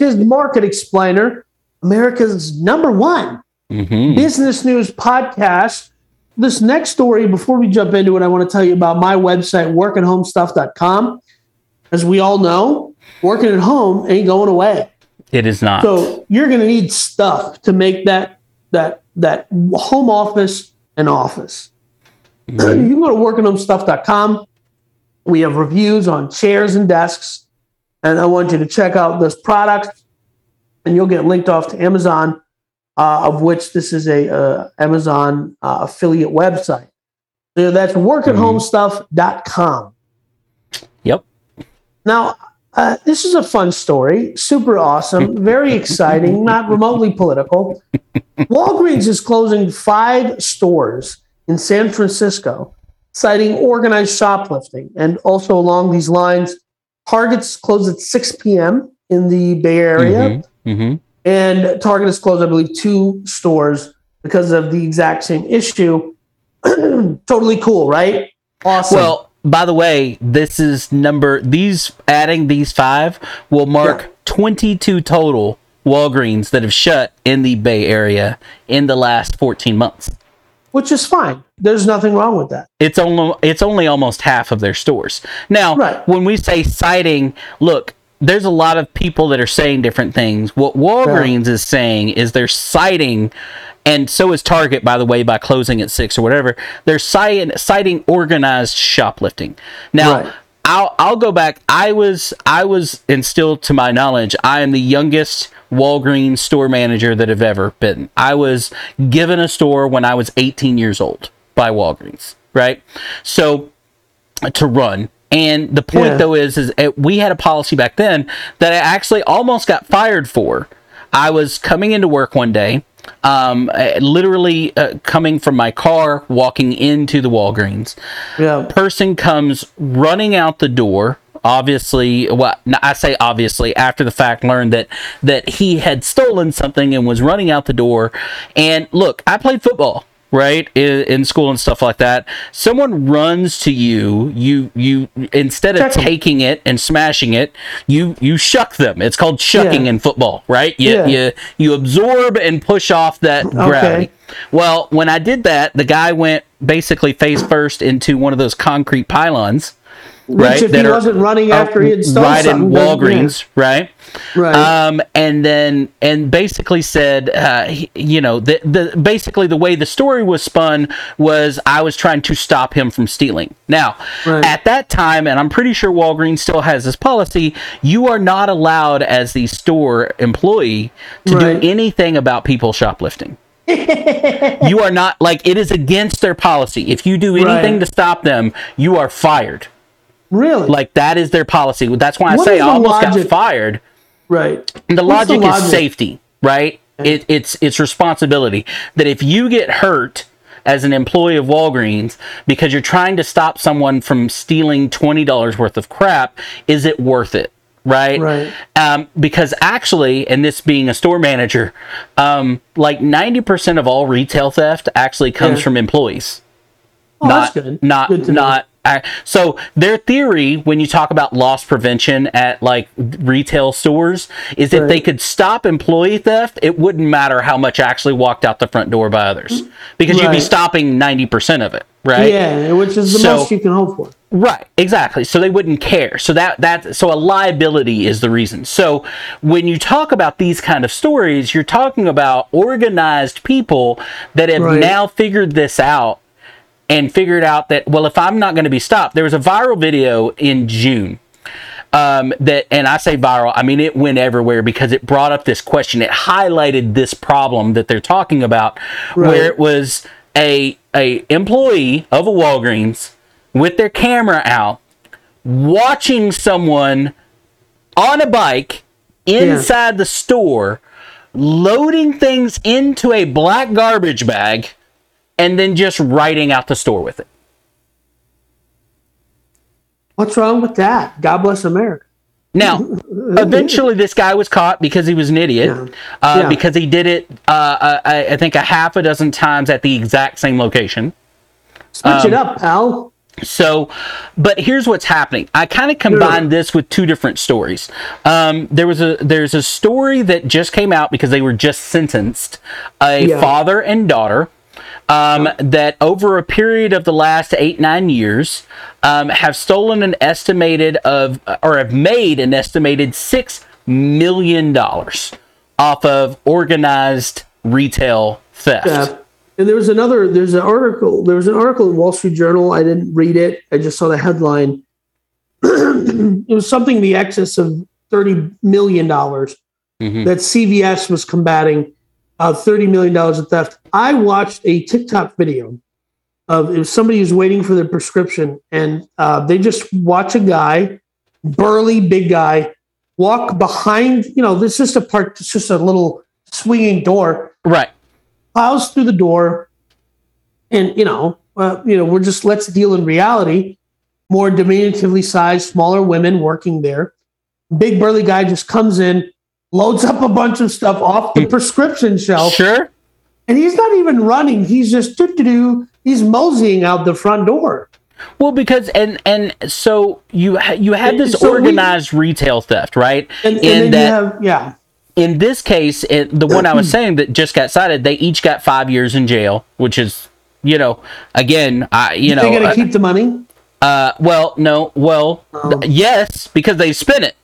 y'all. Is Market Explainer, America's number one Mhm. business news podcast. This next story, before we jump into it, I want to tell you about my website, workathomestuff.com. As we all know, working at home ain't going away. It is not. So you're going to need stuff to make that that that home office an office. You can go to workathomestuff.com. We have reviews on chairs and desks, and I want you to check out this product, and you'll get linked off to Amazon, uh, of which this is a uh, Amazon uh, affiliate website. So that's workathomestuff.com. yep. Now, uh, this is a fun story, super awesome, very exciting, not remotely political. Walgreens is closing five stores in San Francisco, citing organized shoplifting. And also along these lines, Target's closed at 6 p.m. in the Bay Area, hmm and Target has closed, I believe, two stores because of the exact same issue. totally cool, right? Awesome. Well, by the way, this is number these adding these five will mark Yeah. 22 total Walgreens that have shut in the Bay Area in the last 14 months. which is fine. There's nothing wrong with that. It's only it's only almost half of their stores. Now, Right. when we say citing, look, there's a lot of people that are saying different things. What Walgreens is saying is they're citing and so is Target, by the way, by closing at six or whatever. They're citing, citing organized shoplifting. Now, Right. I'll I'll go back. I was I was and still to my knowledge, I am the youngest Walgreens store manager that have ever been. I was given a store when I was 18 years old by Walgreens, right? So to run. And the point Yeah. though is is uh, we had a policy back then that I actually almost got fired for. I was coming into work one day, um, uh, literally uh, coming from my car, walking into the Walgreens Yeah. person comes running out the door obviously well i say obviously after the fact learned that that he had stolen something and was running out the door and look i played football right in, in school and stuff like that someone runs to you you you instead of taking it and smashing it you you shuck them it's called shucking Yeah. in football right you, Yeah. you you absorb and push off that gravity okay. well, when I did that, the guy went basically face first into one of those concrete pylons. Right? if that he are- wasn't running after he had stolen right in something, Walgreens, right? Right. Um, and then and basically said, uh, he- you know, the the basically the way the story was spun was I was trying to stop him from stealing. Now, Right. at that time, and I'm pretty sure Walgreens still has this policy, you are not allowed as the store employee to Right. do anything about people shoplifting. you are not like it is against their policy. If you do anything Right. to stop them, you are fired. Really? Like that is their policy. That's why I What say I almost got fired. right. And the What's the logic, is logic? safety, right? It, it's it's responsibility that if you get hurt as an employee of Walgreens because you're trying to stop someone from stealing twenty dollars worth of crap, is it worth it? Right. Right. Um, because actually, and this being a store manager, um, like ninety percent of all retail theft actually comes Yeah. from employees Oh, not that's good. not Good not I, so their theory when you talk about loss prevention at like retail stores is if they could stop employee theft it wouldn't matter how much actually walked out the front door by others because you'd be stopping 90% of it right Yeah, which is the So- most you can hope for. Right, exactly. So they wouldn't care. So that that so a liability is the reason. So when you talk about these kind of stories, you're talking about organized people that have Right. now figured this out and figured out that well, if I'm not going to be stopped, there was a viral video in June um, that, and I say viral, I mean it went everywhere because it brought up this question. It highlighted this problem that they're talking about, Right. where it was a a employee of a Walgreens with their camera out, watching someone on a bike inside the store, loading things into a black garbage bag, and then just writing out the store with it. What's wrong with that? God bless America. Now, eventually, this guy was caught because he was an idiot. Yeah. Uh, Yeah. Because he did it, uh, uh, I, I think, a half a dozen times at the exact same location. Switch it Um, up, pal. So, but here's what's happening. I kind of combined this with two different stories. Um, there was a there's a story that just came out because they were just sentenced a Yeah. father and daughter um, that over a period of the last eight nine years um, have stolen an estimated of or have made an estimated six million dollars off of organized retail theft. Yeah. And there was another. There's an article. There was an article in Wall Street Journal. I didn't read it. I just saw the headline. it was something in the excess of thirty million dollars Mhm. that CVS was combating. Uh, thirty million dollars of theft. I watched a TikTok video of was somebody who's waiting for their prescription, and uh, they just watch a guy, burly big guy, walk behind. You know, this is just a part. It's just a little swinging door Right. plows through the door, and you know, uh, you know, we're just let's deal in reality. More diminutively sized, smaller women working there. Big burly guy just comes in, loads up a bunch of stuff off the prescription shelf, Sure. and he's not even running. He's just doo do doo. He's moseying out the front door. Well, because and and so you you had this So we- organized retail theft, right? And, and then that you have yeah, in this case, it, the one I was saying that just got cited, they each got five years in jail, which is you know again I you know they got uh, to keep the money. uh, well no well Oh. th- yes because they spent it.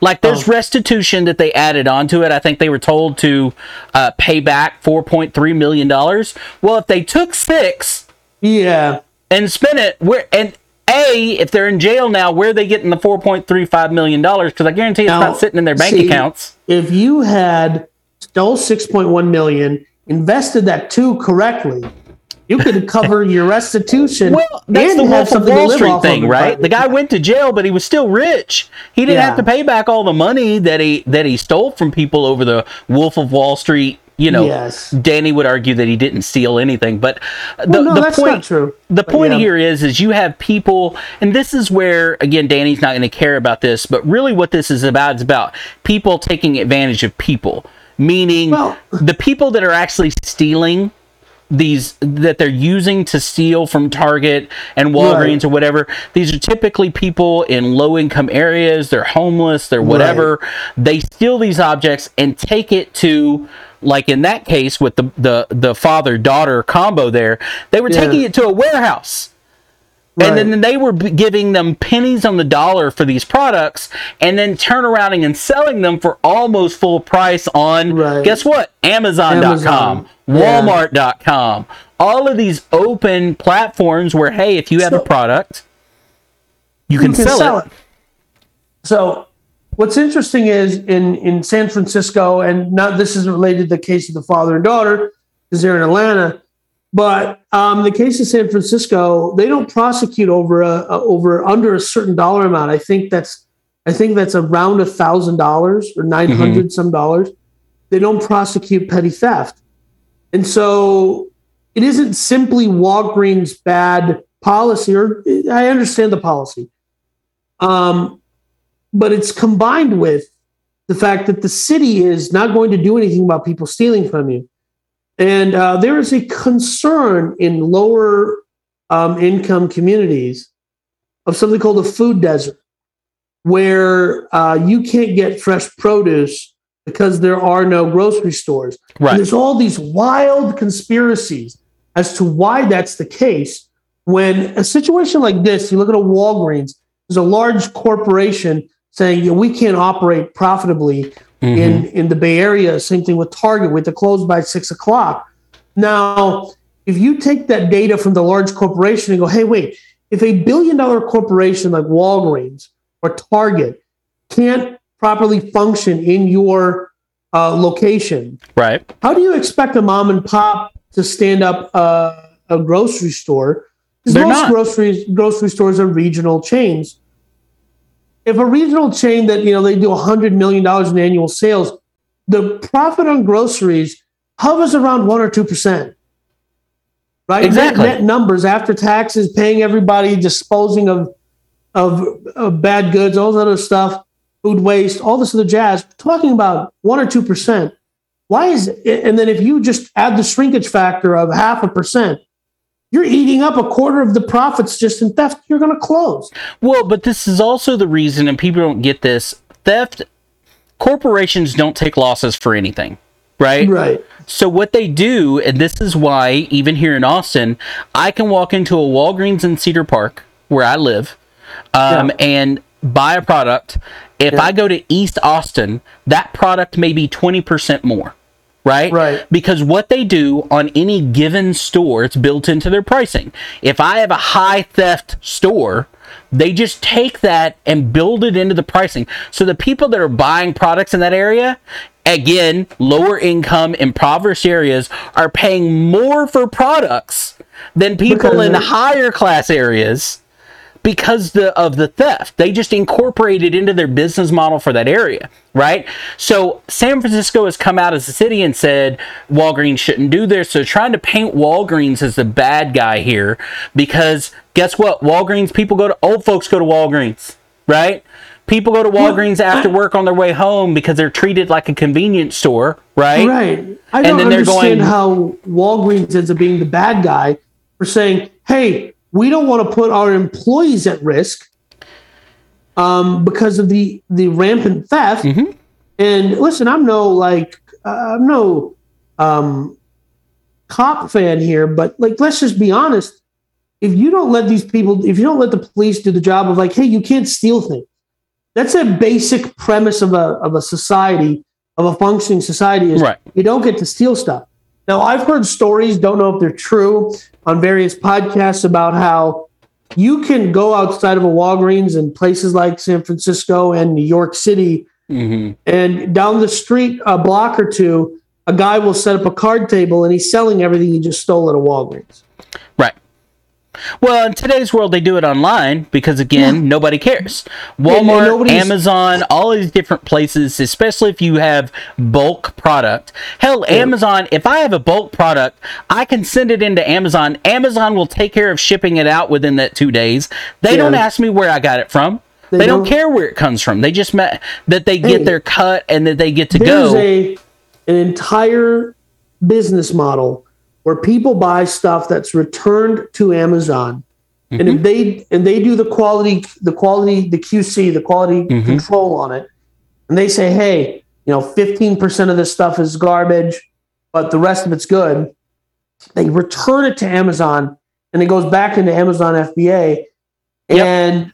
Like there's Oh. restitution that they added onto it. I think they were told to uh, pay back 4.3 million dollars. Well, if they took six Yeah, and spend it where and a if they're in jail now where are they getting the 4.35 million dollars because i guarantee it's Now, not sitting in their bank see, accounts if you had stole 6.1 million invested that two correctly you could cover your restitution well that's and the wolf of wall street thing of. right the guy went to jail but he was still rich he didn't Yeah. have to pay back all the money that he that he stole from people over the wolf of wall street you know Yes. danny would argue that he didn't steal anything but the, Well, no, the that's point not true. the But point yeah. here is is you have people and this is where again danny's not going to care about this but really what this is about is about people taking advantage of people meaning Well- the people that are actually stealing these that they're using to steal from Target and Walgreens Right. or whatever. These are typically people in low income areas, they're homeless, they're whatever. They steal these objects and take it to like in that case with the the the father daughter combo there, they were Yeah. taking it to a warehouse. Right. And then they were giving them pennies on the dollar for these products and then turn around and selling them for almost full price on, Right. guess what? Amazon.com, Amazon. Yeah. Walmart.com, all of these open platforms where, hey, if you have a product, you can, you can sell, sell it. it. So, what's interesting is in in San Francisco, and not this is related to the case of the father and daughter because they're in Atlanta, but um, the case of San Francisco, they don't prosecute over a, a over under a certain dollar amount. I think that's I think that's around a thousand dollars or nine Mm-hmm. some dollars. They don't prosecute petty theft, and so it isn't simply Walgreens' bad policy. Or I understand the policy, um, but it's combined with the fact that the city is not going to do anything about people stealing from you. And uh, there is a concern in lower um, income communities of something called a food desert, where uh, you can't get fresh produce because there are no grocery stores. And there's all these wild conspiracies as to why that's the case. When a situation like this, you look at a Walgreens, there's a large corporation saying "Yeah, we can't operate profitably Mm-hmm. in, in the Bay Area. Same thing with Target, with the close by six o'clock. Now, if you take that data from the large corporation and go, hey, wait, if a billion dollar corporation like Walgreens or Target can't properly function in your uh, location, Right. how do you expect a mom and pop to stand up uh, a grocery store? Because most not. grocery grocery stores are regional chains. If a regional chain that you know they do hundred million dollars in annual sales, the profit on groceries hovers around one or two percent. Right, Net- Exactly. Net, numbers after taxes, paying everybody, disposing of, of of bad goods, all that other stuff, food waste, all this other jazz. Talking about one or two percent why is it, and then if you just add the shrinkage factor of half a percent you're eating up a quarter of the profits just in theft. You're going to close. Well, but this is also the reason, and people don't get this theft, corporations don't take losses for anything, right? Right. So what they do, and this is why even here in Austin, I can walk into a Walgreens in Cedar Park where I live, um, Yeah. and buy a product. If Yeah. I go to East Austin, that product may be twenty percent more. Right? Right. Because what they do on any given store, it's built into their pricing. If I have a high theft store, they just take that and build it into the pricing. So the people that are buying products in that area, again, lower income, impoverished areas, are paying more for products than people Because in higher class areas because the, of the theft. They just incorporated into their business model for that area, right? So San Francisco has come out as a city and said Walgreens shouldn't do this. So trying to paint Walgreens as the bad guy here because guess what? Walgreens people go to old folks go to Walgreens, right? People go to Walgreens after work on their way home because they're treated like a convenience store, right? Right. I And don't then they're understand going- how Walgreens ends up being the bad guy for saying, hey, we don't want to put our employees at risk um, because of the, the rampant theft. Mm-hmm. And listen, I'm no like, uh, I'm no um, cop fan here, but like, let's just be honest. If you don't let these people, if you don't let the police do the job of like, hey, you can't steal things. That's a basic premise of a of a society, of a functioning society is Right. you don't get to steal stuff. Now, I've heard stories, don't know if they're true, on various podcasts about how you can go outside of a Walgreens in places like San Francisco and New York City, hmm and down the street a block or two, a guy will set up a card table and he's selling everything he just stole at a Walgreens. Well, in today's world, they do it online because, again, nobody cares. Walmart, nobody's- Amazon, all these different places, especially if you have bulk product. Hell, Amazon, if I have a bulk product, I can send it into Amazon. Amazon will take care of shipping it out within that two days. They Yeah. don't ask me where I got it from. They, They don't, don't- care where it comes from. They just met that they get Hey. their cut and that they get to go. a an entire business model where people buy stuff that's returned to Amazon. And Mm-hmm. if they and they do the quality, the quality, the QC, the quality Mm-hmm. control on it, and they say, hey, you know, 15% of this stuff is garbage, but the rest of it's good. They return it to Amazon and it goes back into Amazon FBA. Yep. And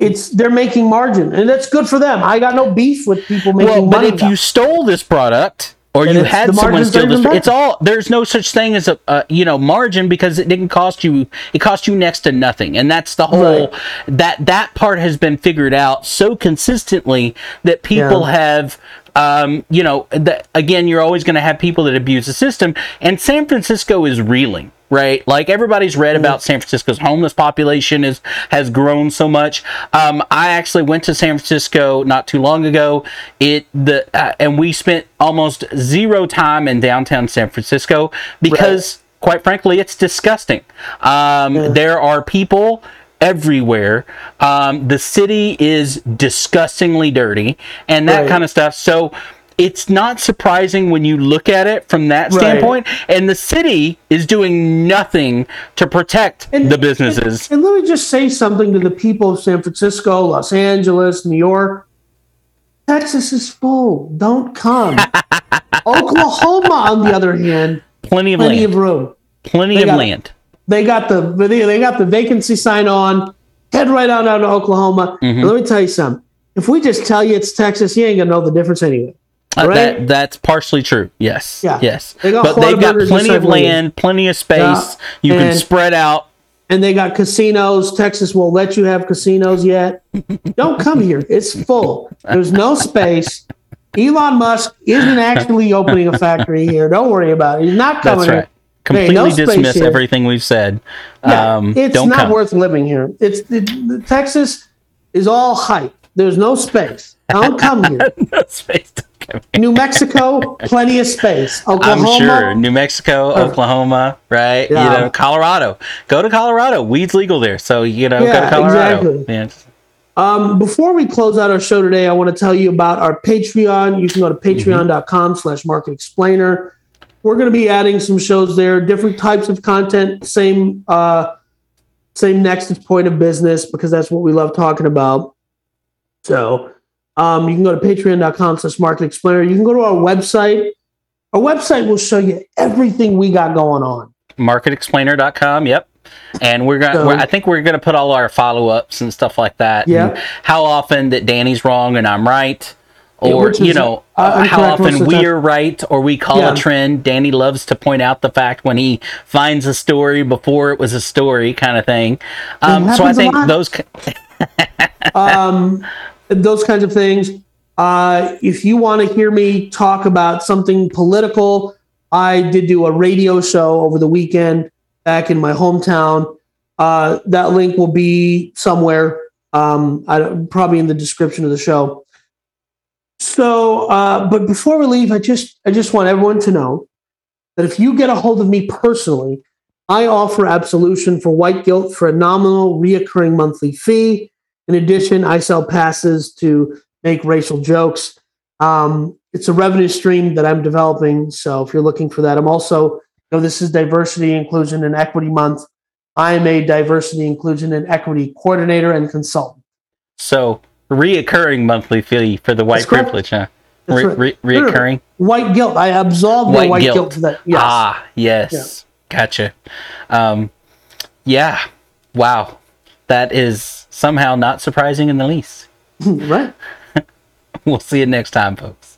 it's they're making margin. And that's good for them. I got no beef with people making well, but money. if you stole this product or Then you had the someone steal this, it's all there's no such thing as a uh, you know margin because it didn't cost you it cost you next to nothing, and that's the whole Right. that that part has been figured out so consistently that people Yeah. have. Um, you know, that again, you're always going to have people that abuse the system, and San Francisco is reeling right? Like everybody's read about San Francisco's homeless population is has grown so much. Um, I actually went to San Francisco not too long ago. It the uh, and we spent almost zero time in downtown San Francisco because, quite frankly, it's disgusting. Um, There are people everywhere. Um, the city is disgustingly dirty and that Right. kind of stuff. So. It's not surprising when you look at it from that Right. standpoint, and the city is doing nothing to protect And- the businesses. And let me just say something to the people of San Francisco, Los Angeles, New York. Texas is full. Don't come. Oklahoma, on the other hand, plenty of plenty land. of room. plenty they of got- land. They got the they, they got the vacancy sign on. Head right on down to Oklahoma. Mm-hmm. Let me tell you something. If we just tell you it's Texas, you ain't gonna know the difference anyway. Uh, right? that that's partially true. Yes. Yeah. Yes. They but they've got plenty of land, plenty of space. Yeah. You can spread out. and they got casinos. Texas won't let you have casinos yet. Don't come here. It's full. There's no space. Elon Musk isn't actually opening a factory here. Don't worry about it. He's not coming That's right. here. Completely no dismiss everything we've said. Yeah, um, it's not come. worth living here. It's it, the, Texas is all hype. There's no space. Don't come here. No space to come here. New Mexico, plenty of space. I'm sure New Mexico, Oklahoma, right? Yeah. You know, Colorado. Go to Colorado. Weed's legal there, so you know, go Yeah, to Colorado. exactly. Yeah. Um, before we close out our show today, I want to tell you about our Patreon. You can go to patreon.com slash market explainer. we're going to be adding some shows there, different types of content, same uh, same next point of business because that's what we love talking about. So um, you can go to patreon.com slash market explainer. You can go to our website. Our website will show you everything we got going on. Marketexplainer.com. Yep. And we're gonna. So- we're, I think we're gonna put all our follow ups and stuff like that. Yeah. How often that Danny's wrong and I'm right, Yeah, or which you know, uh, how often we're right or we call Yeah. a trend. Danny loves to point out the fact when he finds a story before it was a story, kind of thing. Um, so I think those. um, those kinds of things. Uh, if you want to hear me talk about something political, I did do a radio show over the weekend back in my hometown. Uh, that link will be somewhere, um, I probably in the description of the show. So, uh, but before we leave, I just I just want everyone to know that if you get a hold of me personally, I offer absolution for white guilt for a nominal, reoccurring monthly fee. In addition, I sell passes to make racial jokes. Um, it's a revenue stream that I'm developing. So if you're looking for that, I'm also, you know, this is diversity, inclusion, and equity month. I am a diversity, inclusion, and equity coordinator and consultant. So reoccurring monthly fee for the white privilege, huh? Re- right. re- reoccurring. White guilt. I absolve White the white guilt. guilt. to that. Yes. Ah, yes. Gotcha. Um, yeah. Wow. That is somehow not surprising in the least. right. We'll see you next time, folks.